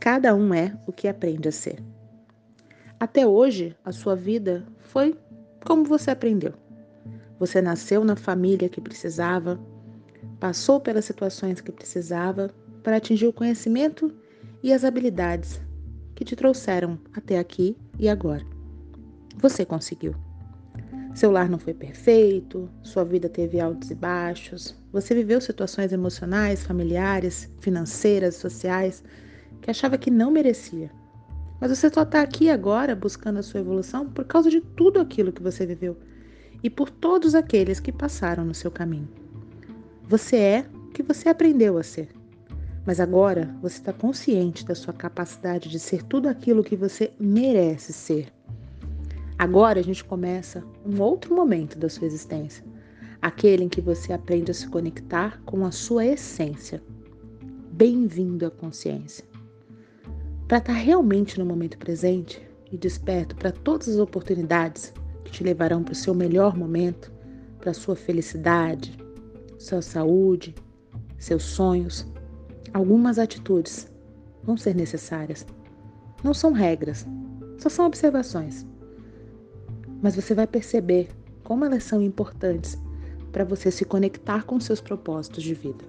Cada um é o que aprende a ser. Até hoje, a sua vida foi como você aprendeu. Você nasceu na família que precisava, passou pelas situações que precisava para atingir o conhecimento e as habilidades que te trouxeram até aqui e agora. Você conseguiu. Seu lar não foi perfeito, sua vida teve altos e baixos, você viveu situações emocionais, familiares, financeiras, sociais que achava que não merecia. Mas você só está aqui agora buscando a sua evolução por causa de tudo aquilo que você viveu e por todos aqueles que passaram no seu caminho. Você é o que você aprendeu a ser. Mas agora você está consciente da sua capacidade de ser tudo aquilo que você merece ser. Agora a gente começa um outro momento da sua existência, aquele em que você aprende a se conectar com a sua essência. Bem-vindo à consciência. Para estar tá realmente no momento presente e desperto para todas as oportunidades que te levarão para o seu melhor momento, para a sua felicidade, sua saúde, seus sonhos, algumas atitudes vão ser necessárias. Não são regras, só são observações. Mas você vai perceber como elas são importantes para você se conectar com seus propósitos de vida.